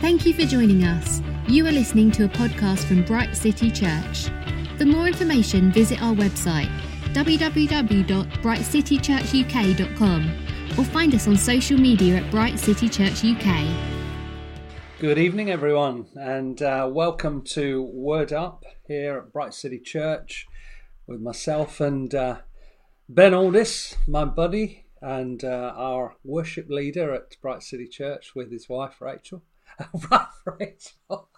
Thank you for joining us. You are listening to a podcast from Bright City Church. For more information, visit our website www.brightcitychurchuk.com or find us on social media at Bright City Church UK. Good evening, everyone, and uh, welcome to Word Up here at Bright City Church with myself and uh, Ben Aldis, my buddy, and uh, our worship leader at Bright City Church with his wife Rachel. Rachel.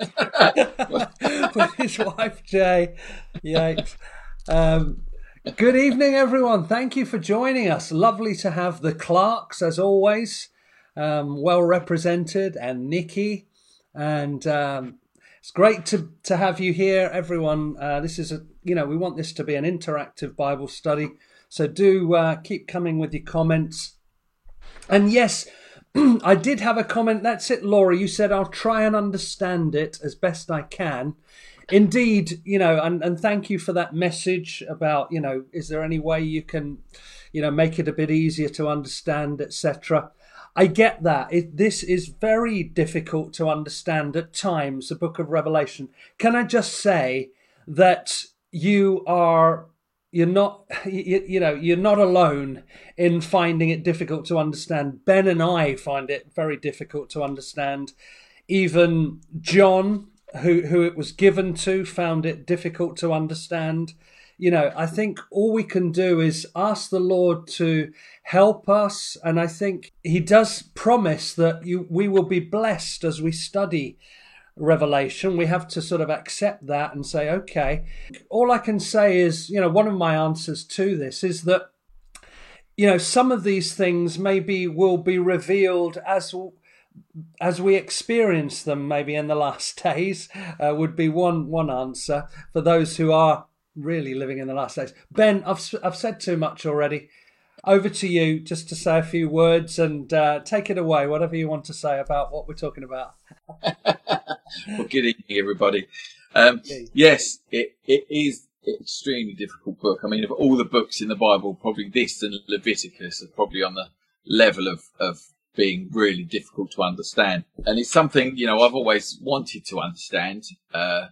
with his wife Jane. Yikes. Um, good evening, everyone. Thank you for joining us. Lovely to have the Clarks as always, um, well represented, and Nikki. And um, it's great to, to have you here, everyone. Uh, this is a, you know, we want this to be an interactive Bible study. So do uh, keep coming with your comments. And yes, I did have a comment. That's it, Laura. You said I'll try and understand it as best I can. Indeed, you know, and, and thank you for that message about, you know, is there any way you can, you know, make it a bit easier to understand, etc. I get that. It, this is very difficult to understand at times, the book of Revelation. Can I just say that you are you're not you, you, know you're not alone in finding it difficult to understand. Ben and i find it very difficult to understand. Even john who who it was given to found it difficult to understand. You know i think all we can do is ask the lord to help us and i think he does promise that you we will be blessed as we study revelation. We have to sort of accept that and say, okay. All I can say is, you know, one of my answers to this is that, you know, some of these things maybe will be revealed as as we experience them maybe in the last days uh, would be one one answer for those who are really living in the last days ben i've i've said too much already over to you just to say a few words and uh, take it away whatever you want to say about what we're talking about well, good evening, everybody. Um, yes, it, it is an extremely difficult book. I mean, of all the books in the Bible, probably this and Leviticus are probably on the level of, of being really difficult to understand. And it's something, you know, I've always wanted to understand, uh,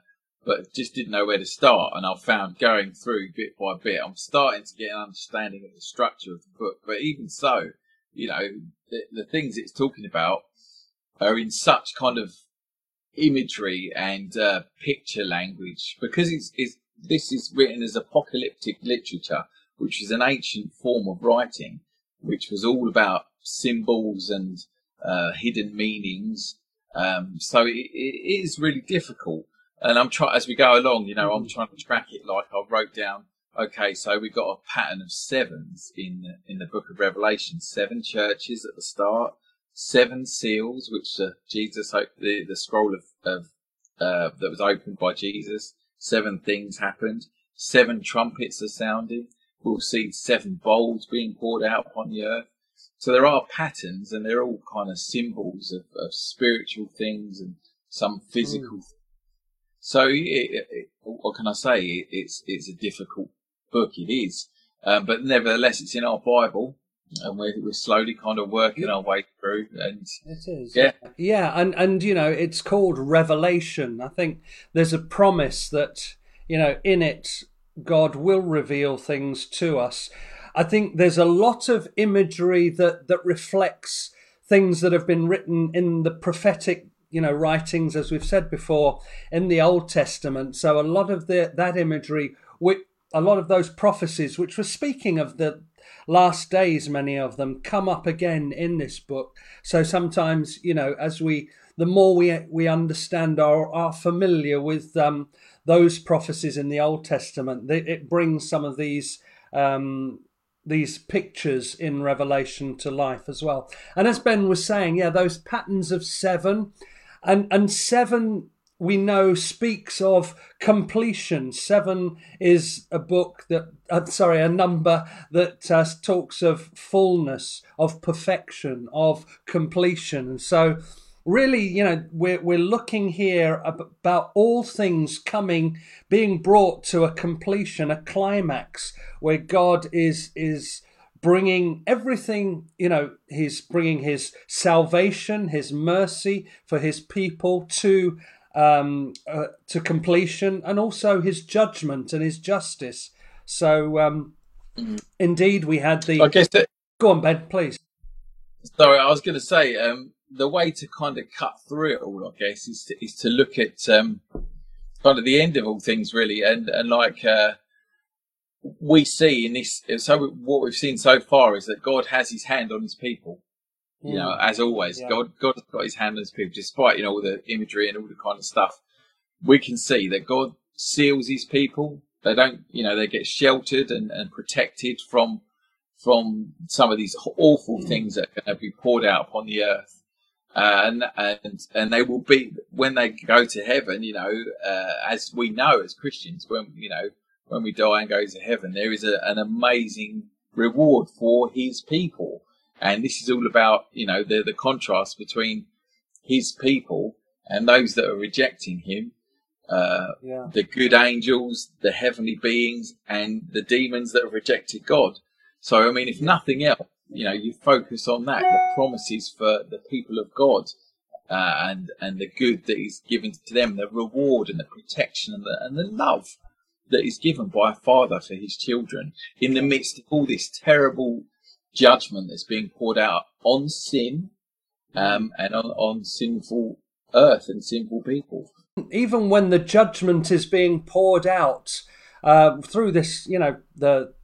but just didn't know where to start. And I've found going through bit by bit, I'm starting to get an understanding of the structure of the book. But even so, you know, the, the things it's talking about are in such kind of imagery and uh, picture language because it's, it's, this is written as apocalyptic literature, which is an ancient form of writing, which was all about symbols and uh, hidden meanings. Um, so it, it is really difficult. And I'm trying, as we go along, you know, I'm mm. trying to track it like I wrote down. Okay, so we've got a pattern of sevens in in the book of Revelation, seven churches at the start, seven seals, which uh, Jesus, the, the scroll of, of uh, that was opened by Jesus, seven things happened. Seven trumpets are sounding. We'll see seven bowls being poured out upon the earth. So there are patterns, and they're all kind of symbols of, of spiritual things and some physical. Mm. So, it, it, what can I say? It, it's it's a difficult book. It is, um, but nevertheless, it's in our Bible and we're, we're slowly kind of working our way through and it is. yeah. Yeah and and you know it's called revelation. I think there's a promise that you know in it god will reveal things to us. I think there's a lot of imagery that that reflects things that have been written in the prophetic you know writings as we've said before in the old testament so a lot of the that imagery which a lot of those prophecies which were speaking of the last days, many of them come up again in this book. So sometimes, you know, as we, the more we we understand or are familiar with um, those prophecies in the Old Testament, it brings some of these um, these pictures in Revelation to life as well. And as Ben was saying, yeah, those patterns of seven, and and seven we know speaks of completion. Seven is a book that, uh, sorry, a number that uh, talks of fullness, of perfection, of completion. And So, really, you know, we're we're looking here about all things coming, being brought to a completion, a climax, where God is is bringing everything, you know, he's bringing his salvation, his mercy for his people to um, uh, to completion, and also his judgment and his justice. So, um, indeed, we had the. I guess that... Go on, Ben, please. Sorry, I was going to say um, the way to kind of cut through it all, I guess, is to, is to look at um, kind of the end of all things, really, and and like uh, we see in this. So what we've seen so far is that God has His hand on His people. You know, mm. as always, yeah. God God's got His hand on His people, despite you know all the imagery and all the kind of stuff. We can see that God seals His people. They don't, you know, they get sheltered and, and protected from from some of these awful mm. things that are going to be poured out upon the earth. Uh, and and and they will be when they go to heaven. You know, uh, as we know as Christians, when you know when we die and go to heaven, there is a, an amazing reward for His people, and this is all about you know the the contrast between His people and those that are rejecting Him. Uh, yeah. The good angels, the heavenly beings, and the demons that have rejected God. So, I mean, if nothing else, you know, you focus on that, the promises for the people of God, uh, and and the good that is given to them, the reward and the protection and the and the love that is given by a father for his children in the midst of all this terrible judgment that's being poured out on sin um, and on, on sinful earth and sinful people. Even when the judgment is being poured out uh, through this, you know, the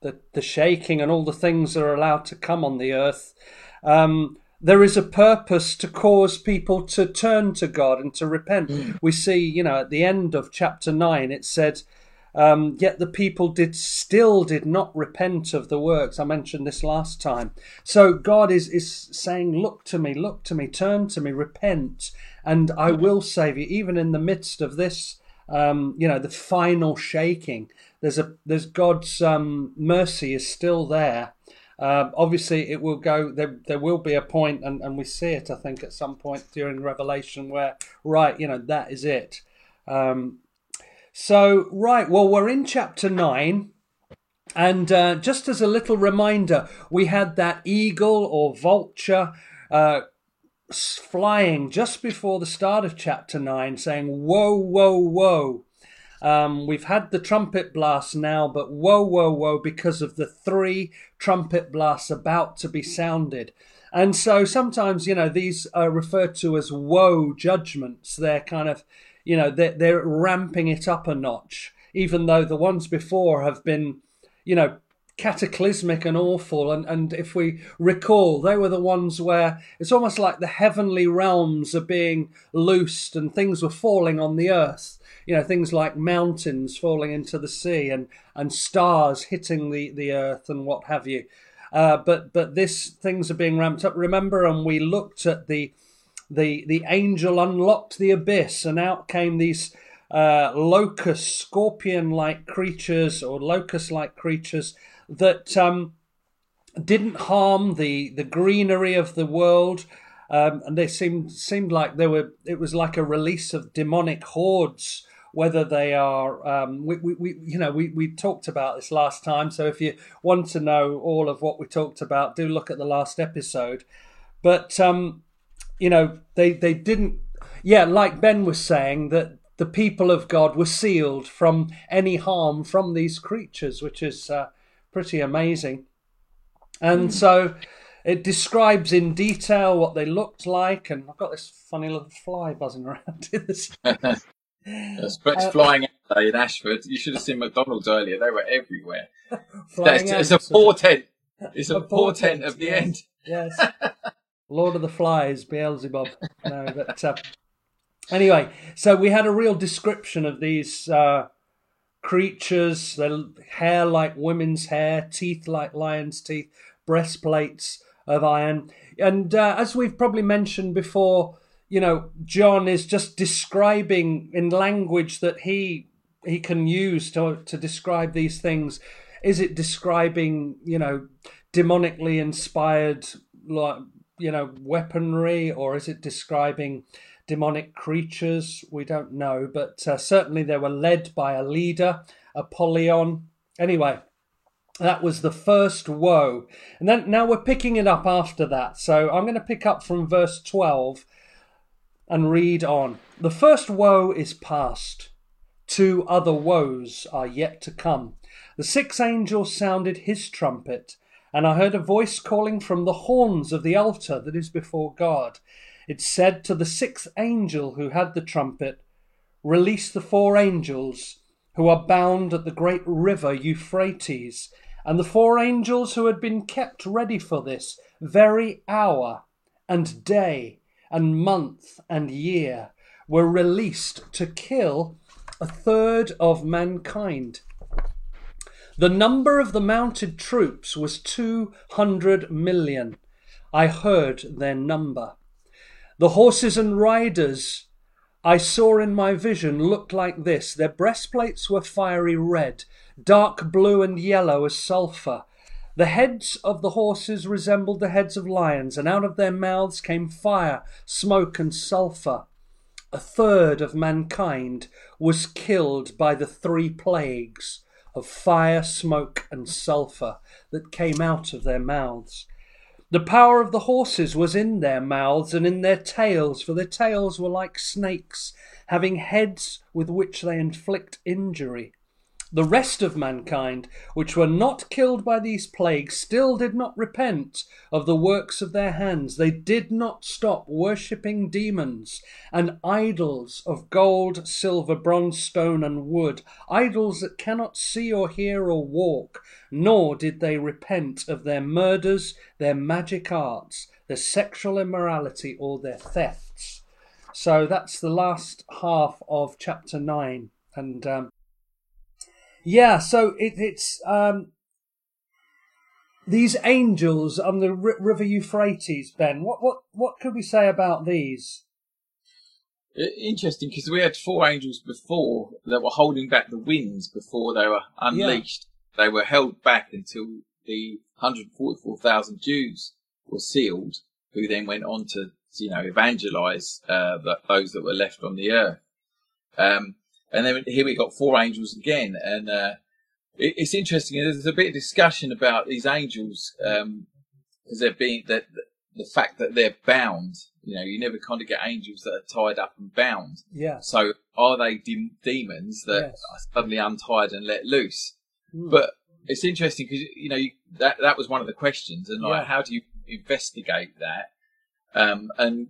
the, the shaking and all the things that are allowed to come on the earth, um, there is a purpose to cause people to turn to God and to repent. Mm. We see, you know, at the end of chapter 9, it said, um, Yet the people did still did not repent of the works. I mentioned this last time. So God is, is saying, Look to me, look to me, turn to me, repent, and I will save you, even in the midst of this, um, you know, the final shaking there's a there's God's um, mercy is still there. Um, obviously, it will go. There, there will be a point, and, and we see it. I think at some point during Revelation, where right, you know, that is it. Um, so right, well, we're in chapter nine, and uh, just as a little reminder, we had that eagle or vulture. Uh, flying just before the start of chapter 9 saying whoa whoa whoa um, we've had the trumpet blast now, but whoa, whoa, whoa, because of the three trumpet blasts about to be sounded. And so sometimes, you know, these are referred to as woe judgments. They're kind of, you know, they're, they're ramping it up a notch, even though the ones before have been, you know, cataclysmic and awful. And, and if we recall, they were the ones where it's almost like the heavenly realms are being loosed and things were falling on the earth you know things like mountains falling into the sea and and stars hitting the the earth and what have you. Uh, but but this things are being ramped up. Remember, and we looked at the the the angel unlocked the abyss, and out came these uh, locust, scorpion-like creatures or locust-like creatures that um, didn't harm the the greenery of the world. Um, and they seemed seemed like they were. It was like a release of demonic hordes whether they are um, we, we, we, you know we, we talked about this last time so if you want to know all of what we talked about do look at the last episode but um, you know they they didn't yeah like ben was saying that the people of god were sealed from any harm from these creatures which is uh, pretty amazing and mm. so it describes in detail what they looked like and i've got this funny little fly buzzing around in this It's uh, flying out in Ashford. You should have seen McDonald's earlier. They were everywhere. it's, it's a portent. It's a, a portent, of the yes, end. Yes. Lord of the Flies, Beelzebub. No, but uh, anyway, so we had a real description of these uh, creatures. Their hair like women's hair, teeth like lions' teeth, breastplates of iron, and uh, as we've probably mentioned before you know, John is just describing in language that he he can use to to describe these things. Is it describing, you know, demonically inspired like you know weaponry, or is it describing demonic creatures? We don't know, but uh, certainly they were led by a leader, Apollyon. Anyway, That was the first woe. And then now we're picking it up after that. So I'm going to pick up from verse 12 and read on. The first woe is past. Two other woes are yet to come. The sixth angel sounded his trumpet, and I heard a voice calling from the horns of the altar that is before God. It said to the sixth angel who had the trumpet, Release the four angels who are bound at the great river Euphrates and the four angels who had been kept ready for this very hour and day and month and year were released to kill a third of mankind. The number of the mounted troops was 200 million. I heard their number. The horses and riders I saw in my vision looked like this. Their breastplates were fiery red, dark blue and yellow as sulphur. The heads of the horses resembled the heads of lions, and out of their mouths came fire, smoke, and sulphur. A third of mankind was killed by the three plagues of fire, smoke, and sulphur that came out of their mouths. The power of the horses was in their mouths and in their tails, for their tails were like snakes, having heads with which they inflict injury. The rest of mankind, which were not killed by these plagues, still did not repent of the works of their hands. They did not stop worshipping demons and idols of gold, silver, bronze, stone, and wood, idols that cannot see or hear or walk, nor did they repent of their murders, their magic arts, their sexual immorality, or their thefts. So that's the last half of chapter 9. And um, yeah, so it, it's um, these angels on the r- River Euphrates. Ben, what what what could we say about these? Interesting, because we had four angels before that were holding back the winds before they were unleashed. Yeah. They were held back until the 144,000 Jews were sealed, who then went on to, you know, evangelize uh, the, those that were left on the earth. Um, and then here we got four angels again, and uh, it, it's interesting. There's a bit of discussion about these angels because um, they're being that the fact that they're bound. You know, you never kind of get angels that are tied up and bound. Yeah. So are they de- demons that yes. are suddenly untied and let loose? Mm. But it's interesting because you know you, that that was one of the questions, and like, yeah. how do you investigate that? Um, and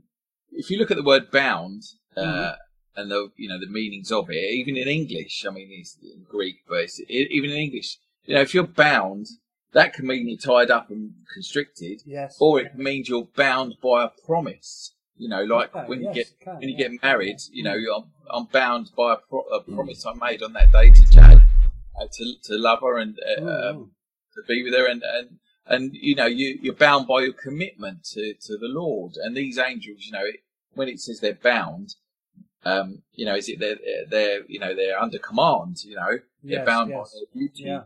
if you look at the word bound, uh, mm-hmm and the you know the meanings of it. Even in English, I mean, it's in Greek, but it's, even in English, you know, if you're bound, that can mean you're tied up and constricted, yes, or it means you're bound by a promise. You know, like okay, when you yes, get can, when you yeah. get married, you know, I'm, I'm bound by a, pro- a mm. promise I made on that day to Jane, uh, to to love her and uh, mm. um, to be with her, and and and you know, you you're bound by your commitment to to the Lord. And these angels, you know, it, when it says they're bound, um, you know, is it they're, they're, you know, they're under command, you know, they're yes, bound yes. by their duty. Yeah.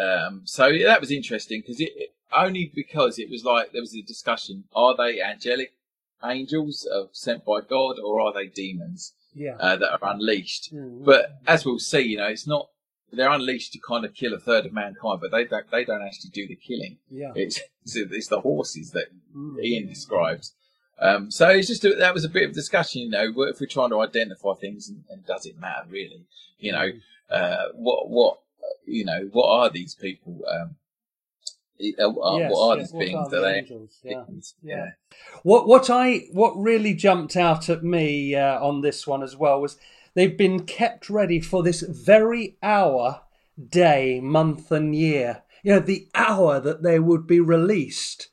Um, so yeah, that was interesting because it, it, only because it was like there was a discussion: are they angelic angels sent by God, or are they demons yeah. uh, that are unleashed? Mm-hmm. But as we'll see, you know, it's not they're unleashed to kind of kill a third of mankind, but they don't they don't actually do the killing. Yeah, it's it's, the horses that mm-hmm. Ian describes. Um, so it's just a, that was a bit of discussion, you know, if we're trying to identify things and, and does it matter really? You know, uh, what what you know, what are these people? Um, uh, yes, what are yes, these what beings? Are the angels? Yeah. yeah. What what I what really jumped out at me uh, on this one as well was they've been kept ready for this very hour, day, month, and year. You know, the hour that they would be released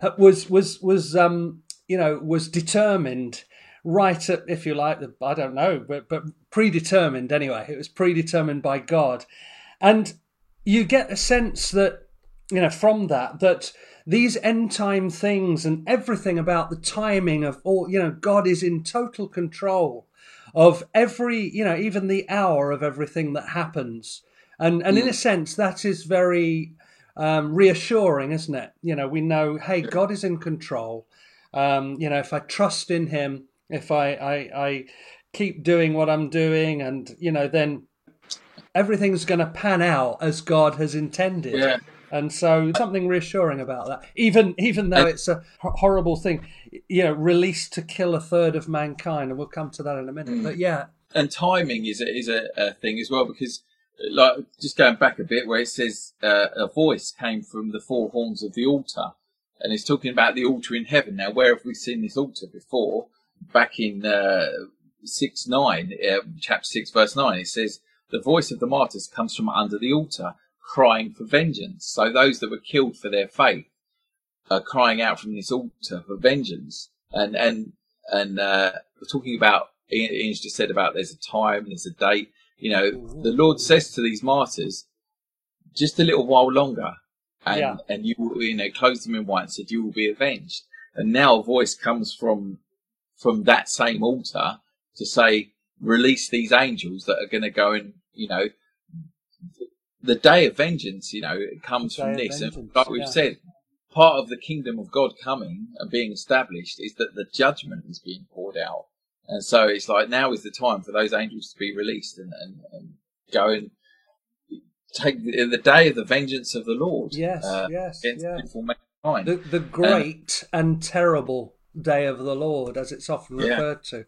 uh, was was was um you know, was determined right at, if you like, the, I don't know, but, but predetermined anyway. It was predetermined by God. And you get a sense that, you know, from that, that these end time things and everything about the timing of all, you know, God is in total control of every, you know, even the hour of everything that happens. And, and in a mm. sense, that is very um, reassuring, isn't it? You know, we know, hey, God is in control. Um, you know, if I trust in Him, if I, I, I keep doing what I'm doing, and you know, then everything's going to pan out as God has intended. Yeah. And so something reassuring about that, even even though it's a horrible thing, you know, released to kill a third of mankind, and we'll come to that in a minute. Mm. But yeah, and timing is a, is a, a, thing as well because, like, just going back a bit, where it says uh, a voice came from the four horns of the altar, and it's talking about the altar in heaven. Now, where have we seen this altar before? Back in uh, six nine, uh, chapter six, verse nine, it says, "The voice of the martyrs comes from under the altar." crying for vengeance. So those that were killed for their faith are crying out from this altar for vengeance. And and and uh, talking about Ian's just said about there's a time, there's a date. You know, the Lord says to these martyrs, just a little while longer, and yeah. and you will, you know, clothe them in white and said you will be avenged. And now a voice comes from from that same altar to say, release these angels that are going to go and you know the day of vengeance, you know, it comes from this. And like we've yeah. said, part of the kingdom of God coming and being established is that the judgment is being poured out. And so it's like now is the time for those angels to be released and, and, and go and take the, the, day of the vengeance of the Lord. Yes, uh, yes, yeah. The, the great um, and terrible day of the Lord, as it's often referred yeah. to.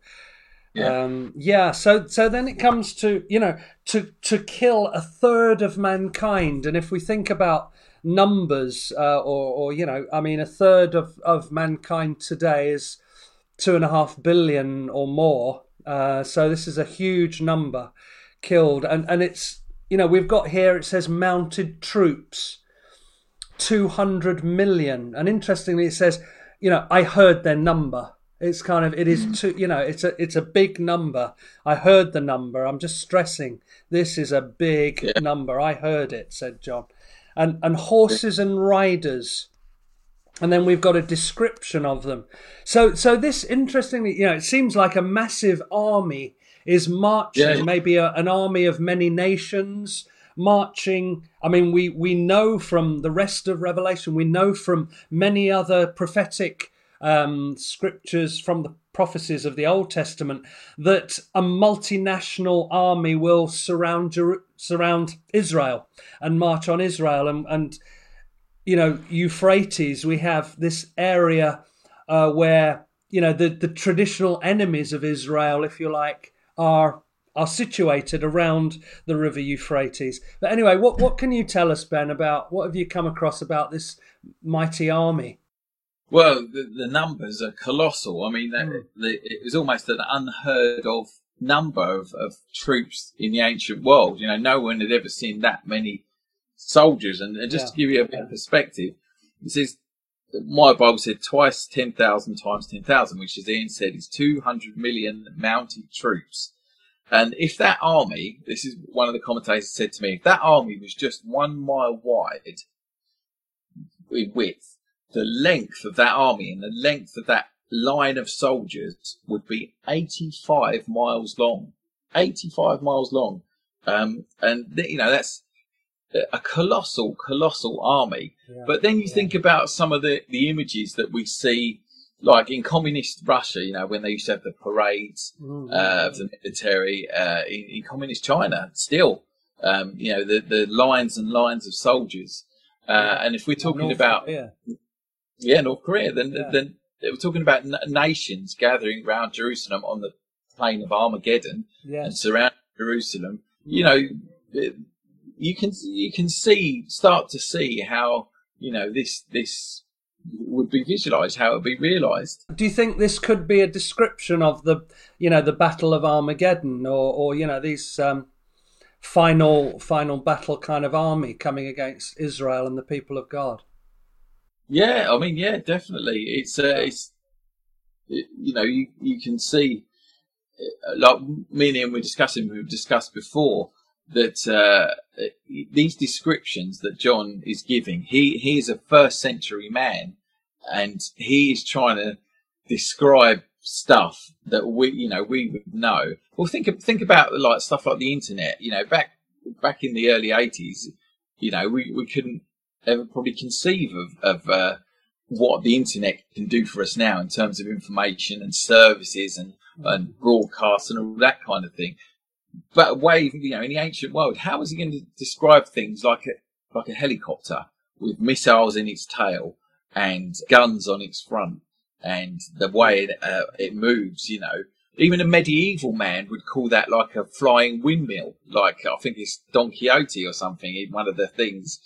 Yeah. Um, yeah. So so then it comes to you know to to kill a third of mankind, and if we think about numbers, uh, or or you know, I mean, a third of of mankind today is two and a half billion or more. Uh, so this is a huge number killed, and and it's you know we've got here it says mounted troops, two hundred million, and interestingly it says you know I heard their number. It's kind of it is mm. too you know it's a it's a big number. I heard the number. I'm just stressing this is a big yeah. number. I heard it," said John. And and horses and riders, and then we've got a description of them. So so this interestingly, you know, it seems like a massive army is marching, yeah. maybe a, an army of many nations marching. I mean, we we know from the rest of Revelation, we know from many other prophetic um, scriptures from the prophecies of the Old Testament that a multinational army will surround surround Israel and march on Israel and, and you know Euphrates we have this area uh, where you know the the traditional enemies of Israel if you like are are situated around the river Euphrates but anyway what what can you tell us Ben about what have you come across about this mighty army well, the, the numbers are colossal. I mean, mm. the, it was almost an unheard of number of, of troops in the ancient world. You know, no one had ever seen that many soldiers. And, and just yeah. to give you a bit of perspective, this is my Bible said twice 10,000 times 10,000, which, as Ian said, is 200 million mounted troops. And if that army, this is one of the commentators said to me, if that army was just one mile wide in width, the length of that army and the length of that line of soldiers would be 85 miles long. 85 miles long. Um, and, you know, that's a colossal, colossal army. Yeah, but then you yeah. think about some of the, the images that we see, like in communist Russia, you know, when they used to have the parades mm-hmm. uh, of the military, uh, in, in, communist China, still, um, you know, the, the lines and lines of soldiers. Uh, yeah. And if we're talking about, yeah, North Korea. Then, yeah. then were talking about nations gathering around Jerusalem on the plain of Armageddon and surrounding Jerusalem. You know, you can you can see start to see how you know this this would be visualized, how it would be realized. Do you think this could be a description of the you know the Battle of Armageddon, or or you know these um, final final battle kind of army coming against Israel and the people of God? Yeah, I mean, yeah, definitely. It's uh, it's it, you know you you can see uh, like me and Ian were discussing we've discussed before that uh, these descriptions that John is giving he he is a first century man and he is trying to describe stuff that we you know we would know. Well, think think about like stuff like the internet. You know, back back in the early eighties, you know, we we couldn't ever probably conceive of, of uh, what the internet can do for us now in terms of information and services and, and broadcasts and all that kind of thing. But way, you know, in the ancient world, how was he going to describe things like a, like a helicopter with missiles in its tail and guns on its front and the way it, uh, it moves, you know? Even a medieval man would call that like a flying windmill. Like, I think it's Don Quixote or something. One of the things,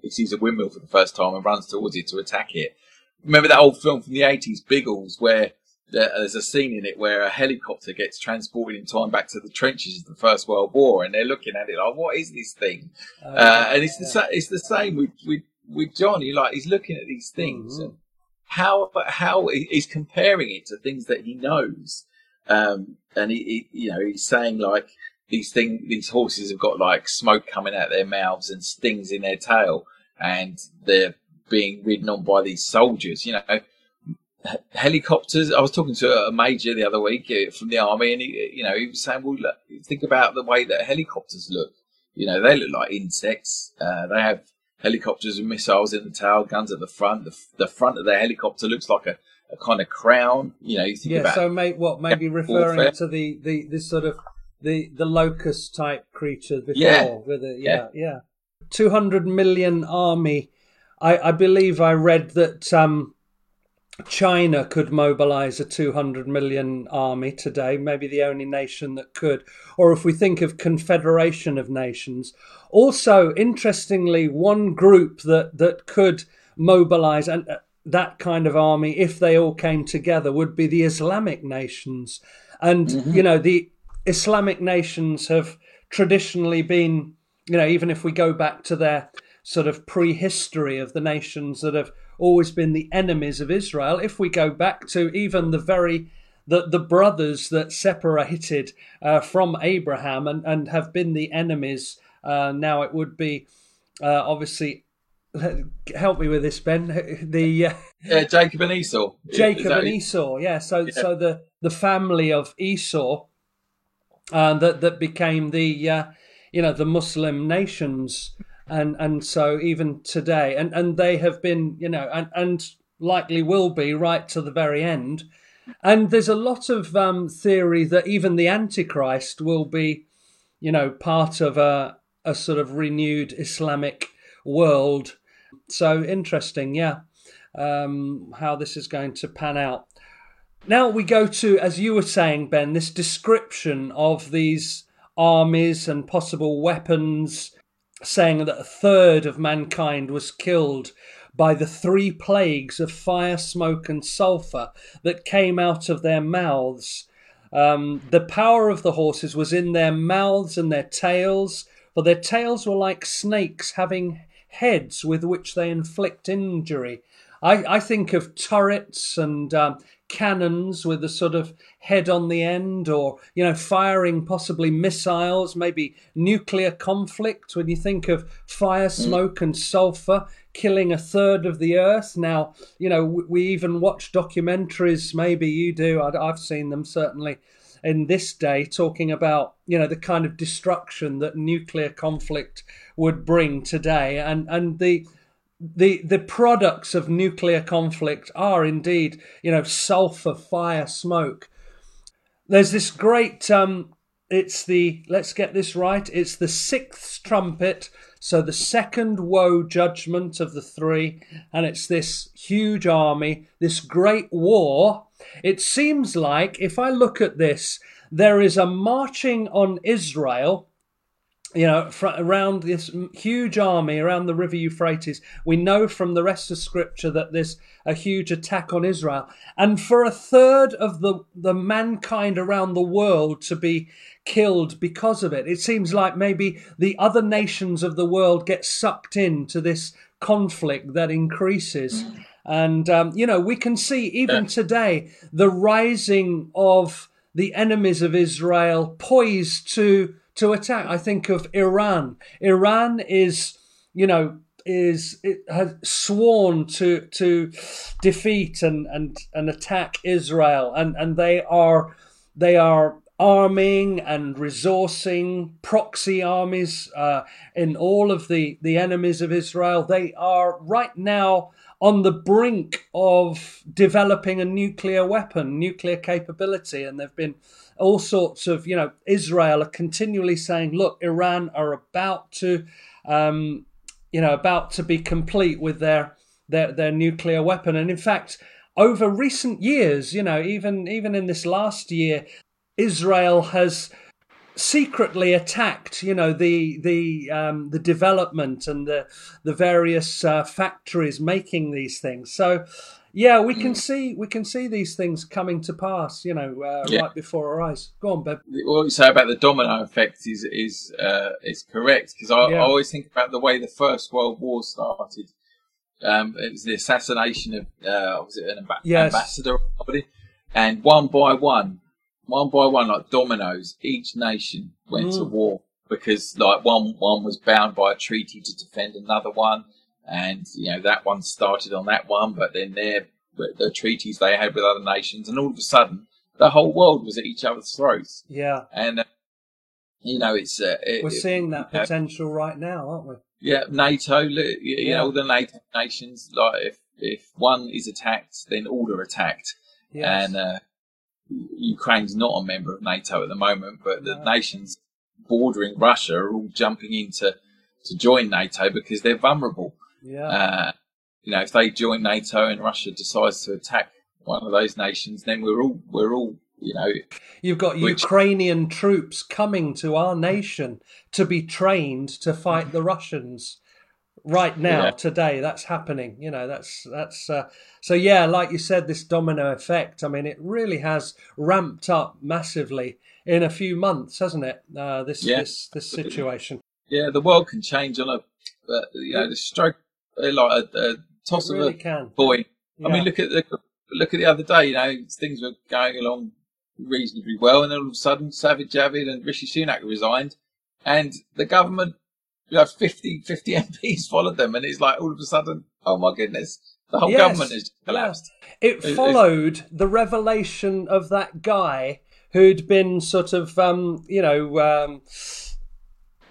he sees a windmill for the first time and runs towards it to attack it. Remember that old film from the 80s, Biggles, where there's a scene in it where a helicopter gets transported in time back to the trenches of the First World War, and they're looking at it like, "What is this thing?" Uh, uh, and it's the it's the same with with with Johnny. Like he's looking at these things mm-hmm. and how how he's comparing it to things that he knows, um, and he, he, you know he's saying like these things these horses have got like smoke coming out their mouths and stings in their tail, and they're being ridden on by these soldiers. You know helicopters. I was talking to a major the other week uh, from the army, and he, you know, he was saying, "Well, look, think about the way that helicopters look. You know, they look like insects. Uh, they have helicopters with missiles in the tail, guns at the front. The, the front of the helicopter looks like a, a kind of crown. You know, you think yeah. So, may, what maybe referring warfare. to the the this sort of the the locust type creature before yeah. with it, yeah, yeah, yeah. Two hundred million army. I, I believe I read that. Um, China could mobilize a 200 million army today, maybe the only nation that could. Or if we think of Confederation of Nations, also interestingly, one group that, that could mobilize and uh, that kind of army, if they all came together, would be the Islamic nations. And, mm-hmm. you know, the Islamic nations have traditionally been, you know, even if we go back to their sort of prehistory of the nations that have always been the enemies of Israel. If we go back to even the very the, the brothers that separated uh, from Abraham and, and have been the enemies, uh, now it would be uh, obviously help me with this Ben the uh, yeah, Jacob and Esau Jacob and Esau yeah so yeah. so the the family of Esau uh, that that became the uh, you know the Muslim nations and and so even today, and and they have been, you know, and and likely will be right to the very end. And there's a lot of um, theory that even the Antichrist will be, you know, part of a a sort of renewed Islamic world. So interesting, yeah, um, how this is going to pan out. Now we go to, as you were saying, Ben, this description of these armies and possible weapons saying that a third of mankind was killed by the three plagues of fire, smoke, and sulfur that came out of their mouths. Um, the power of the horses was in their mouths and their tails, for their tails were like snakes having heads with which they inflict injury. I, I think of turrets and um, cannons with a sort of head on the end, or you know, firing possibly missiles, maybe nuclear conflict. When you think of fire, mm. smoke, and sulfur killing a third of the earth, now you know we even watch documentaries. Maybe you do. I've seen them certainly in this day talking about you know the kind of destruction that nuclear conflict would bring today and and the the the products of nuclear conflict are indeed you know sulfur fire smoke. There's this great um it's the let's get this right it's the sixth trumpet so the second woe judgment of the three and it's this huge army this great war. It seems like if i look at this there is a marching on israel you know, around this huge army around the river Euphrates, we know from the rest of Scripture that there's a huge attack on Israel, and for a third of the the mankind around the world to be killed because of it, it seems like maybe the other nations of the world get sucked into this conflict that increases, and um, you know we can see even today the rising of the enemies of Israel poised to to attack. I think of Iran. Iran is, you know, is it has sworn to to defeat and and and attack Israel, and and they are they are arming and resourcing proxy armies uh, in all of the the enemies of Israel. They are right now on the brink of developing a nuclear weapon, nuclear capability, and they've been all sorts of, you know, Israel are continually saying, look, Iran are about to, um, you know, about to be complete with their their their nuclear weapon, and in fact, over recent years, you know, even even in this last year, Israel has secretly attacked, you know, the the um, the development and the the various uh, factories making these things. So, yeah, we can see we can see these things coming to pass, you know, uh, yeah. right before our eyes. Go on, Bev. What you say about the domino effect is is uh, is correct because I, yeah. I, always think about the way the First World War started. Um, it was the assassination of uh, was it an amb- yes. ambassador or somebody, and one by one one by one, like dominoes, each nation went mm. to war because like one one was bound by a treaty to defend another one, and you know that one started on that one, but then their the treaties they had with other nations, and all of a sudden the whole world was at each other's throats. Yeah, and uh, you know it's uh, it, we're seeing that potential right now, aren't we? Yeah, NATO, you yeah. know, all the NATO nations, like if if one is attacked, then all are attacked, yes. and uh, Ukraine's not a member of NATO at the moment, but the nations bordering Russia are all jumping in to, to join NATO because they're vulnerable. Yeah. Uh, you know, if they join NATO and Russia decides to attack one of those nations, then we're all we're all you know. You've got which, Ukrainian troops coming to our nation to be trained to fight the Russians right now yeah. today that's happening you know that's that's uh, so yeah like you said this domino effect i mean it really has ramped up massively in a few months hasn't it uh, this yeah. this this situation yeah the world can change on a uh, you know the stroke like a, a toss it of a can. boy yeah. i mean look at the look at the other day you know things were going along reasonably well and then all of a sudden Sajid Javid and Rishi Sunak resigned and the government you have 50, 50 MPs followed them, and it's like all of a sudden, oh my goodness, the whole yes, government has collapsed. It, it followed it, the revelation of that guy who'd been sort of, um, you know, um,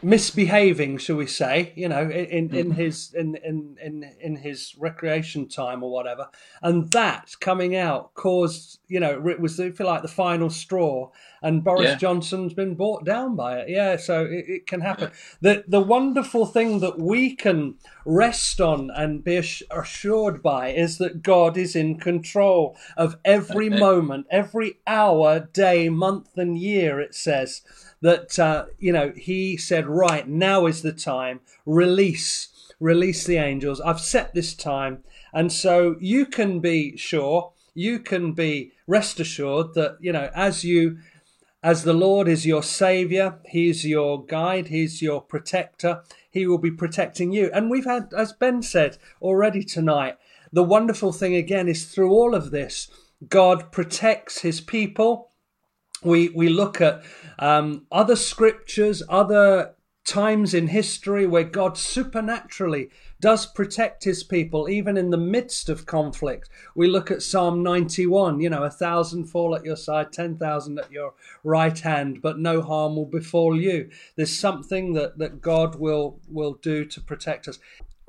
misbehaving, shall we say, you know, in, in, mm. his in, in in in his recreation time or whatever, and that coming out caused, you know, it was if you like the final straw, and Boris yeah. Johnson's been brought down by it. Yeah, so it, it can happen. Yeah. The the wonderful thing that we can rest on and be assured by is that God is in control of every moment, every hour, day, month, and year. It says that uh, you know he said right now is the time release release the angels i've set this time and so you can be sure you can be rest assured that you know as you as the lord is your savior he's your guide he's your protector he will be protecting you. And we've had as ben said already tonight the wonderful thing again is through all of this god protects his people. We we look at um, other scriptures, other times in history where God supernaturally does protect his people, even in the midst of conflict. We look at Psalm 91, you know, a thousand fall at your side, 10,000 at your right hand, but no harm will befall you. There's something that, that God will, will do to protect us.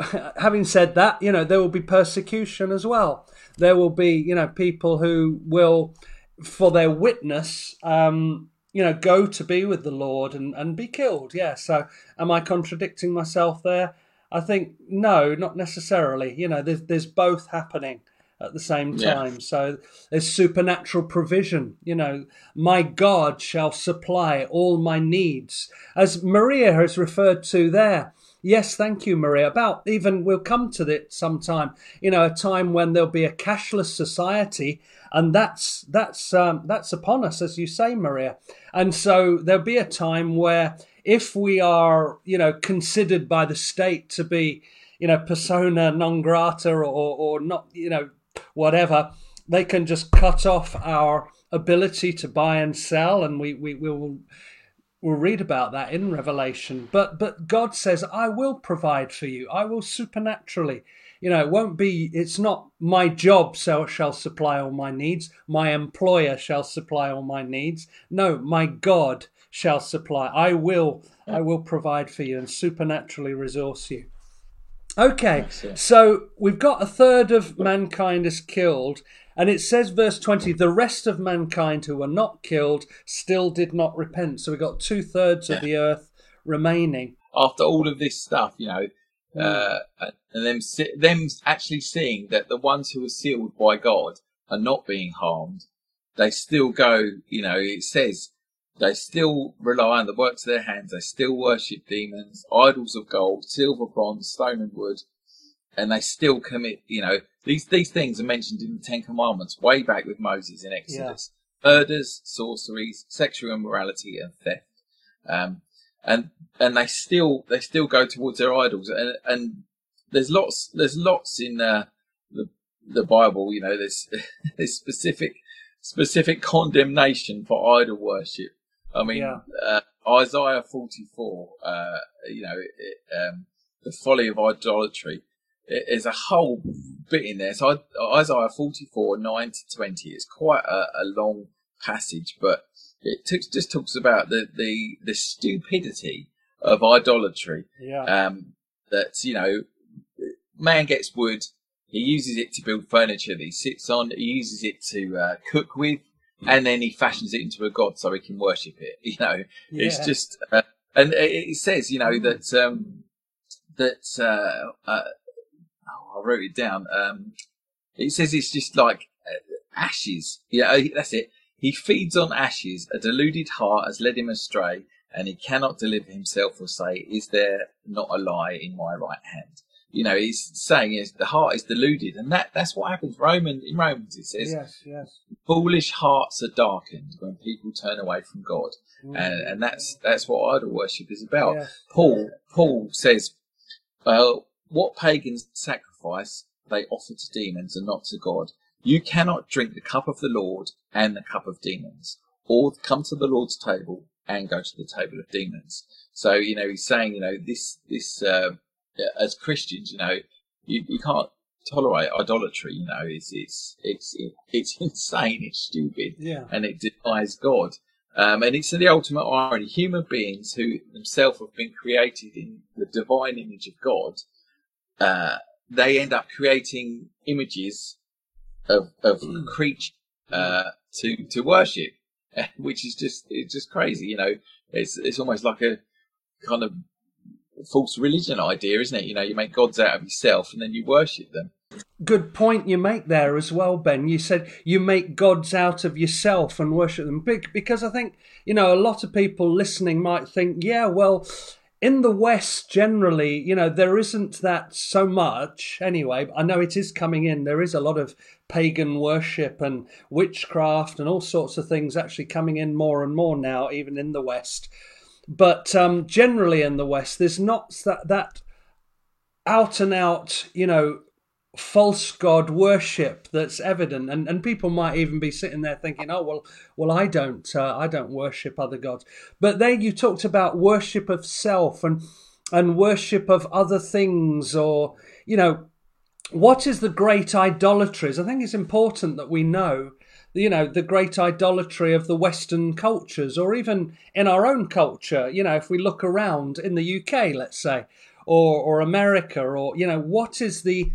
Having said that, you know, there will be persecution as well. There will be, you know, people who will for their witness, um, you know, go to be with the Lord and, and be killed. Yeah. So am I contradicting myself there? I think no, not necessarily. You know, there's there's both happening at the same time. Yeah. So there's supernatural provision. You know, my God shall supply all my needs, as Maria has referred to there. Yes, thank you, Maria. About even we'll come to it sometime. You know, a time when there'll be a cashless society and that's that's um, that's upon us, as you say, Maria. And so there'll be a time where, if we are, you know, considered by the state to be, you know, persona non grata or or not, you know, whatever, they can just cut off our ability to buy and sell, and we we will we'll read about that in revelation but but god says i will provide for you i will supernaturally you know, it won't be, it's not my job so shall supply all my needs, my employer shall supply all my needs. No, my God shall supply. I will, I will provide for you and supernaturally resource you. Okay, so we've got a third of mankind is killed, and it says, verse 20, the rest of mankind who were not killed still did not repent. So we've got two thirds of the earth remaining. After all of this stuff, you know, uh, and them, them actually seeing that the ones who are sealed by God are not being harmed, they still go, you know, it says they still rely on the works of their hands. They still worship demons, idols of gold, silver, bronze, stone, and wood, and they still commit. You know, these these things are mentioned in the Ten Commandments way back with Moses in Exodus: yeah. murders, sorceries, sexual immorality, and theft. Um, and and they still they still go towards their idols. And and there's lots there's lots in uh, the the Bible. You know, there's there's specific specific condemnation for idol worship. I mean, yeah. uh, Isaiah 44, uh, you know, it, um, the folly of idolatry. There's a whole bit in there. So Isaiah 44, 9 to 20 is quite a, a long passage, but it t- just talks about the, the, the stupidity of idolatry. Yeah. Um, that, you know, man gets wood, he uses it to build furniture that he sits on, he uses it to uh, cook with, and then he fashions it into a god so he can worship it. You know, yeah. it's just, uh, and it, says, you know, that um, that uh, uh, oh, I wrote it down. Um, it says it's just like uh, ashes. Yeah, that's it. He feeds on ashes. A deluded heart has led him astray, and he cannot deliver himself or say, "Is there not a lie in my right hand?" you know, he's saying is the heart is deluded, and that that's what happens. Roman in Romans it says, yes, yes, foolish hearts are darkened when people turn away from God, mm. and and that's that's what idol worship is about. Yes. Paul Paul says, well, what pagans sacrifice they offer to demons and not to God. You cannot drink the cup of the Lord and the cup of demons, or come to the Lord's table and go to the table of demons. So you know, he's saying, you know, this this. Uh, as Christians, you know, you, you can't tolerate idolatry. You know, it's it's it's it's insane. It's stupid. Yeah. And it denies God. Um, and it's the ultimate irony. Human beings who themselves have been created in the divine image of God, uh, they end up creating images of of mm. creatures uh, to to worship, which is just it's just crazy. You know, it's it's almost like a kind of false religion idea, isn't it? You know, you make gods out of yourself and then you worship them. Good point you make there as well, Ben. You said you make gods out of yourself and worship them. Because I think, you know, a lot of people listening might think, yeah, well, in the West, generally, you know, there isn't that so much. Anyway, I know it is coming in. There is a lot of pagan worship and witchcraft and all sorts of things actually coming in more and more now, even in the West. But um, generally in the West, there's not that, that out and out, you know, false god worship that's evident. And and people might even be sitting there thinking oh well well i don't uh, i don't worship other gods. But then you talked about worship of self and and worship of other things or you know what is the great idolatries? I think it's important that we know you know the great idolatry of the western cultures or even in our own culture. You know if we look around in the UK let's say or or America or you know what is the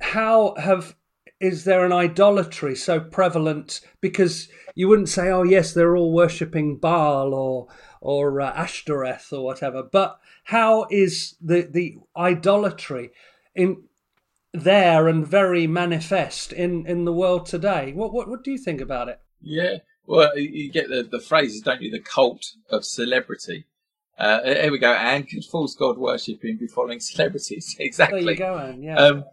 how have is there an idolatry so prevalent because you wouldn't say oh yes they're all worshipping Baal or or uh, Ashtoreth or whatever but how is the the idolatry in there and very manifest in, in the world today. What, what what do you think about it? Yeah, well, you get the the phrases, don't you? The cult of celebrity. Uh, here we go. And could false god worshipping be following celebrities? exactly. There you go, Anne. Yeah. Um,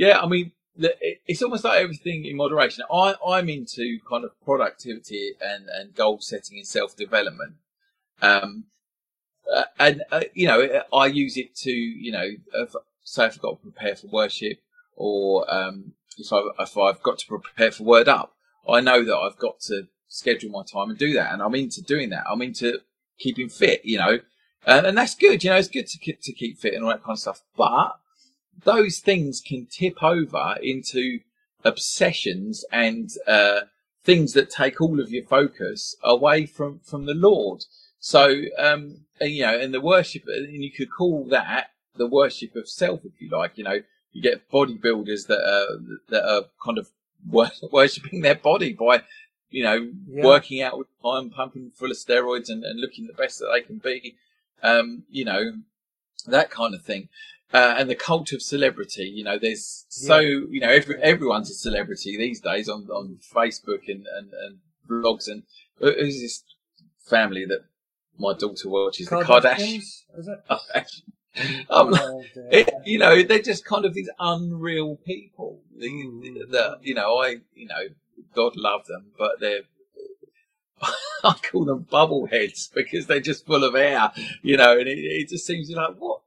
yeah, I mean, it's almost like everything in moderation. I, I'm into kind of productivity and, and goal setting and self development. Um, uh, and uh, you know, I use it to you know, say if I've got to prepare for worship or um, if, I, if I've got to prepare for Word Up, I know that I've got to schedule my time and do that. And I'm into doing that. I'm into keeping fit, you know, and, and that's good. You know, it's good to to keep fit and all that kind of stuff. But those things can tip over into obsessions and uh, things that take all of your focus away from from the Lord. So, um, and, you know, and the worship, and you could call that the worship of self, if you like. You know, you get bodybuilders that are that are kind of worshipping their body by, you know, yeah. working out with time, pumping full of steroids, and, and looking the best that they can be. Um, you know, that kind of thing. Uh, and the cult of celebrity, you know, there's so, yeah. you know, every, everyone's a celebrity these days on, on Facebook and, and, and blogs. And who's this family that my daughter watches? The Kardashians. Is it? um, oh, it, you know, they're just kind of these unreal people. Mm. That you know, I you know, God love them, but they're I call them bubble heads because they're just full of air, you know, and it, it just seems like what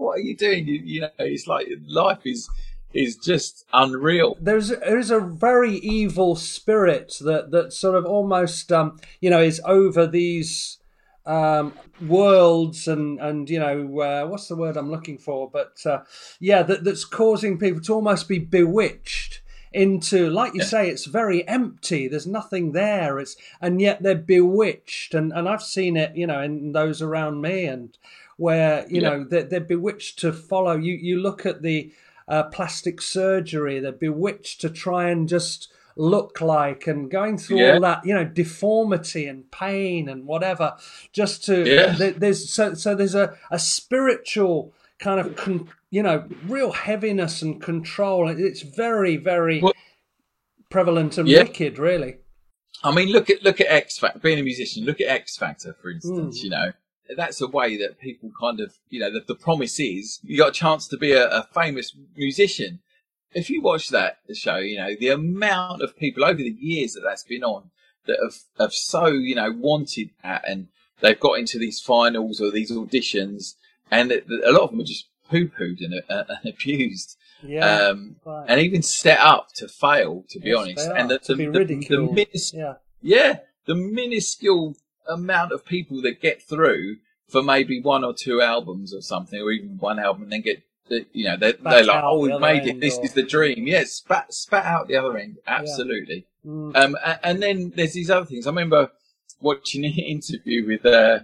what are you doing? You, you know, it's like life is is just unreal. There's there's a very evil spirit that that sort of almost um you know is over these um, worlds and and you know uh, what's the word I'm looking for? But uh, yeah, that, that's causing people to almost be bewitched into like you yeah. say it's very empty there's nothing there it's and yet they're bewitched and and i've seen it you know in those around me and where you yeah. know they're, they're bewitched to follow you you look at the uh, plastic surgery they're bewitched to try and just look like and going through yeah. all that you know deformity and pain and whatever just to yeah. there's so so there's a, a spiritual kind of con, you know real heaviness and control it's very very well, prevalent and yeah. wicked really i mean look at look at x factor being a musician look at x factor for instance mm. you know that's a way that people kind of you know the, the promise is you got a chance to be a, a famous musician if you watch that show, you know, the amount of people over the years that that's been on that have, have so, you know, wanted that and they've got into these finals or these auditions and a lot of them are just poo pooed and, uh, and, abused. Yeah, um, right. and even set up to fail, to be yes, honest. And the, the, the, the minis- yeah. yeah, the minuscule amount of people that get through for maybe one or two albums or something, or even one album, and then get you know, they're, they're like, oh, we've made it. This or... is the dream. Yes, spat, spat out the other end. Absolutely. Yeah. Mm. Um, and then there's these other things. I remember watching an interview with, uh,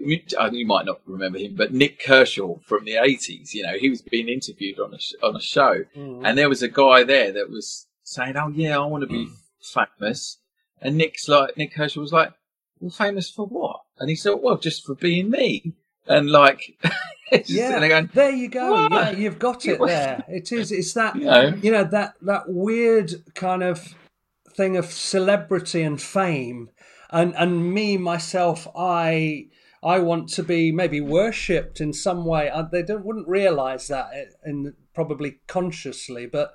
you might not remember him, but Nik Kershaw from the 80s, you know, he was being interviewed on a, on a show. Mm. And there was a guy there that was saying, oh, yeah, I want to be famous. And Nik's like, Nik Kershaw was like, well, famous for what? And he said, well, just for being me. And like, yeah, going, there you go. What? Yeah, you've got it there. It is. It's that you know, you know that that weird kind of thing of celebrity and fame, and and me myself, I I want to be maybe worshipped in some way. I, they don't wouldn't realize that, uh, in, probably consciously, but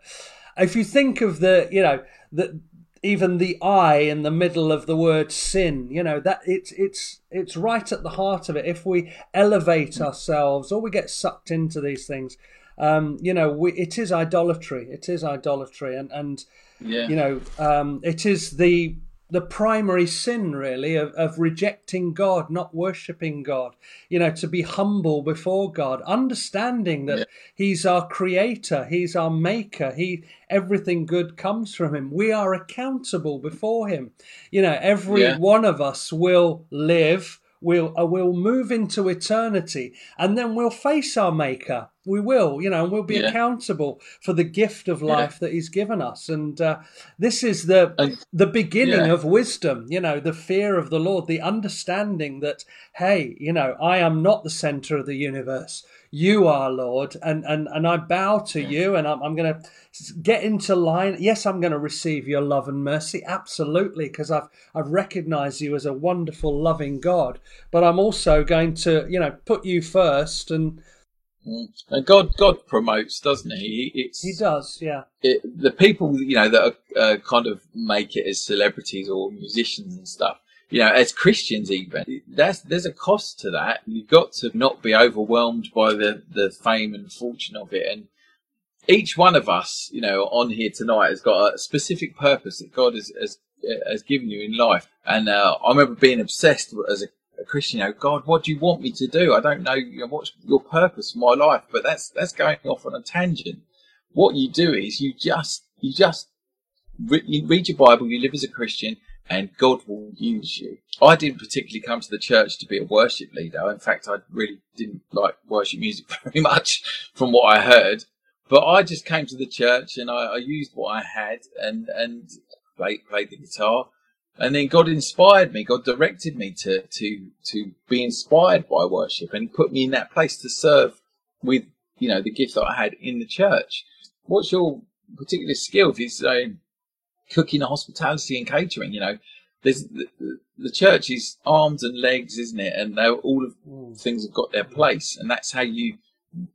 if you think of the you know the even the I in the middle of the word sin, you know, that it's it's it's right at the heart of it. If we elevate ourselves or we get sucked into these things, um, you know, we, it is idolatry. It is idolatry, and and yeah. you know, um, it is the the primary sin really of, of rejecting God, not worshipping God, you know, to be humble before God, understanding that yeah. He's our creator, He's our maker, He everything good comes from Him. We are accountable before Him. You know, every yeah. one of us will live we'll uh, we'll move into eternity and then we'll face our maker we will you know and we'll be yeah. accountable for the gift of life yeah. that he's given us and uh, this is the the beginning yeah. of wisdom you know the fear of the lord the understanding that hey you know i am not the center of the universe you are lord and and and i bow to you and i'm, I'm going to get into line. Yes, I'm going to receive your love and mercy, absolutely, because I've I've recognized you as a wonderful, loving God. But I'm also going to, you know, put you first and. And God, God promotes, doesn't he? It's, he does, yeah. It, the people, you know, that are, uh, kind of make it as celebrities or musicians and stuff, you know, as Christians even, that's, there's a cost to that. You've got to not be overwhelmed by the, the fame and fortune of it. And each one of us, you know, on here tonight has got a specific purpose that God has has, has given you in life. And uh, I remember being obsessed as a, Christian. You know, God, what do you want me to do? I don't know, you know, what's your purpose for my life. But that's that's going off on a tangent. What you do is you just you just re- you read your Bible. You live as a Christian. And God will use you. I didn't particularly come to the church to be a worship leader. In fact, I really didn't like worship music very much from what I heard. But I just came to the church and I, I used what I had and, and played, played the guitar. And then God inspired me. God directed me to, to, to be inspired by worship and put me in that place to serve with, you know, the gift that I had in the church. What's your particular skill? If you say cooking, hospitality and catering, you know, there's the, the, church is arms and legs, isn't it? And they all of mm. things have got their place, and that's how you.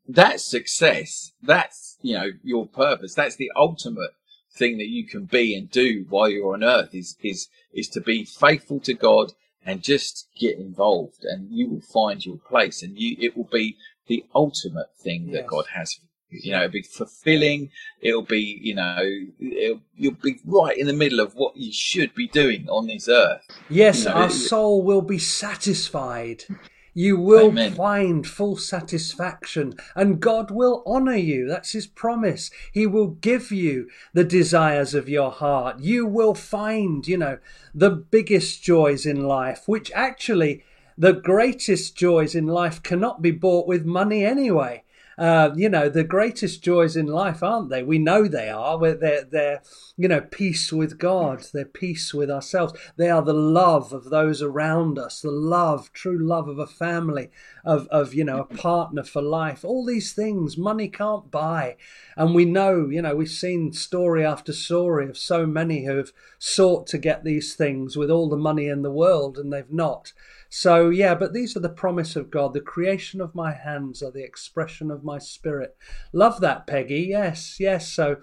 That's success. That's you know your purpose. That's the ultimate thing that you can be and do while you're on earth is is is to be faithful to God and just get involved, and you will find your place, and you it will be the ultimate thing yes. that God has for you know, it'll be fulfilling. It'll be, you know, you'll be right in the middle of what you should be doing on this earth. Yes, you know, our it, soul will be satisfied. You will Amen. find full satisfaction and God will honor you. That's his promise. He will give you the desires of your heart. You will find, you know, the biggest joys in life, which actually the greatest joys in life cannot be bought with money anyway. Uh, you know, the greatest joys in life, aren't they? We know they are. They're, they're, you know, peace with God. They're peace with ourselves. They are the love of those around us, the love, true love of a family, of, of you know, a partner for life. All these things money can't buy. And we know, you know, we've seen story after story of so many who have sought to get these things with all the money in the world and they've not. So, yeah, but these are the promise of God. The creation of my hands are the expression of my spirit. Love that, Peggy. Yes, yes. So,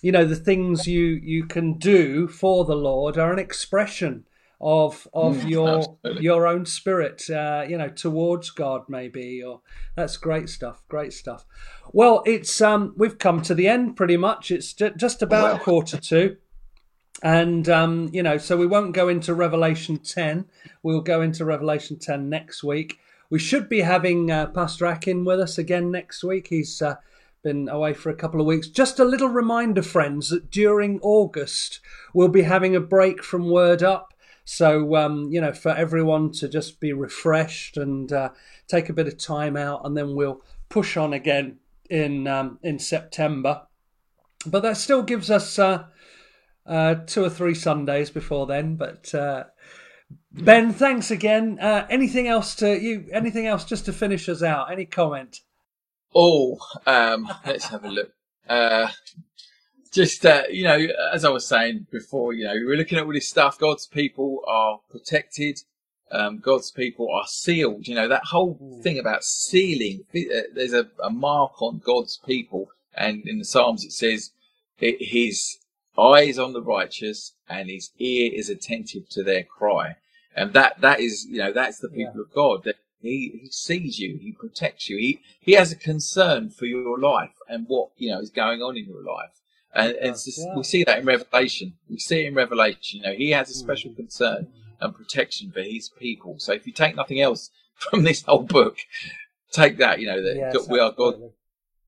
you know, the things you, you can do for the Lord are an expression of of mm, your absolutely. your own spirit uh, you know towards god maybe or that's great stuff great stuff well it's um we've come to the end pretty much it's just about quarter to and, um, you know, so we won't go into Revelation 10. We'll go into Revelation 10 next week. We should be having uh, Pastor Akin with us again next week. He's uh, been away for a couple of weeks. Just a little reminder, friends, that during August we'll be having a break from Word Up. So, um, you know, for everyone to just be refreshed and uh, take a bit of time out, and then we'll push on again in um, in September. But that still gives us uh, uh, two or three Sundays before then. But uh, Ben, thanks again. Uh, anything else to you? Anything else just to finish us out? Any comment? Oh, um, let's have a look. Uh, just uh, you know, as I was saying before, you know, we're looking at all this stuff. God's people are protected. Um, God's people are sealed. You know that whole thing about sealing. Uh, there's a, a mark on God's people, and in the Psalms it says it, His eyes on the righteous and his ear is attentive to their cry. And that, that is, you know, that's the people yeah. of God. That he, he sees you, he protects you, he, he has a concern for your life and what, you know, is going on in your life. And, and just, yeah. we see that in Revelation. We see it in Revelation. You know, he has a special mm. concern and protection for his people. So if you take nothing else from this whole book, take that, you know, that we are God's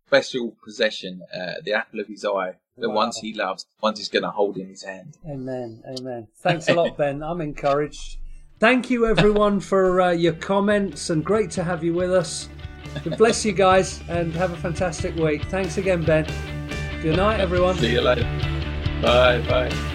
special possession, uh, the apple of his eye the wow. ones he loves, the ones he's going to hold in his hand. Amen. Amen. Thanks a lot, Ben. I'm encouraged. Thank you, everyone, for uh, your comments, and great to have you with us. bless you guys, and have a fantastic week. Thanks again, Ben. Good night, everyone. See you later. Bye. Bye.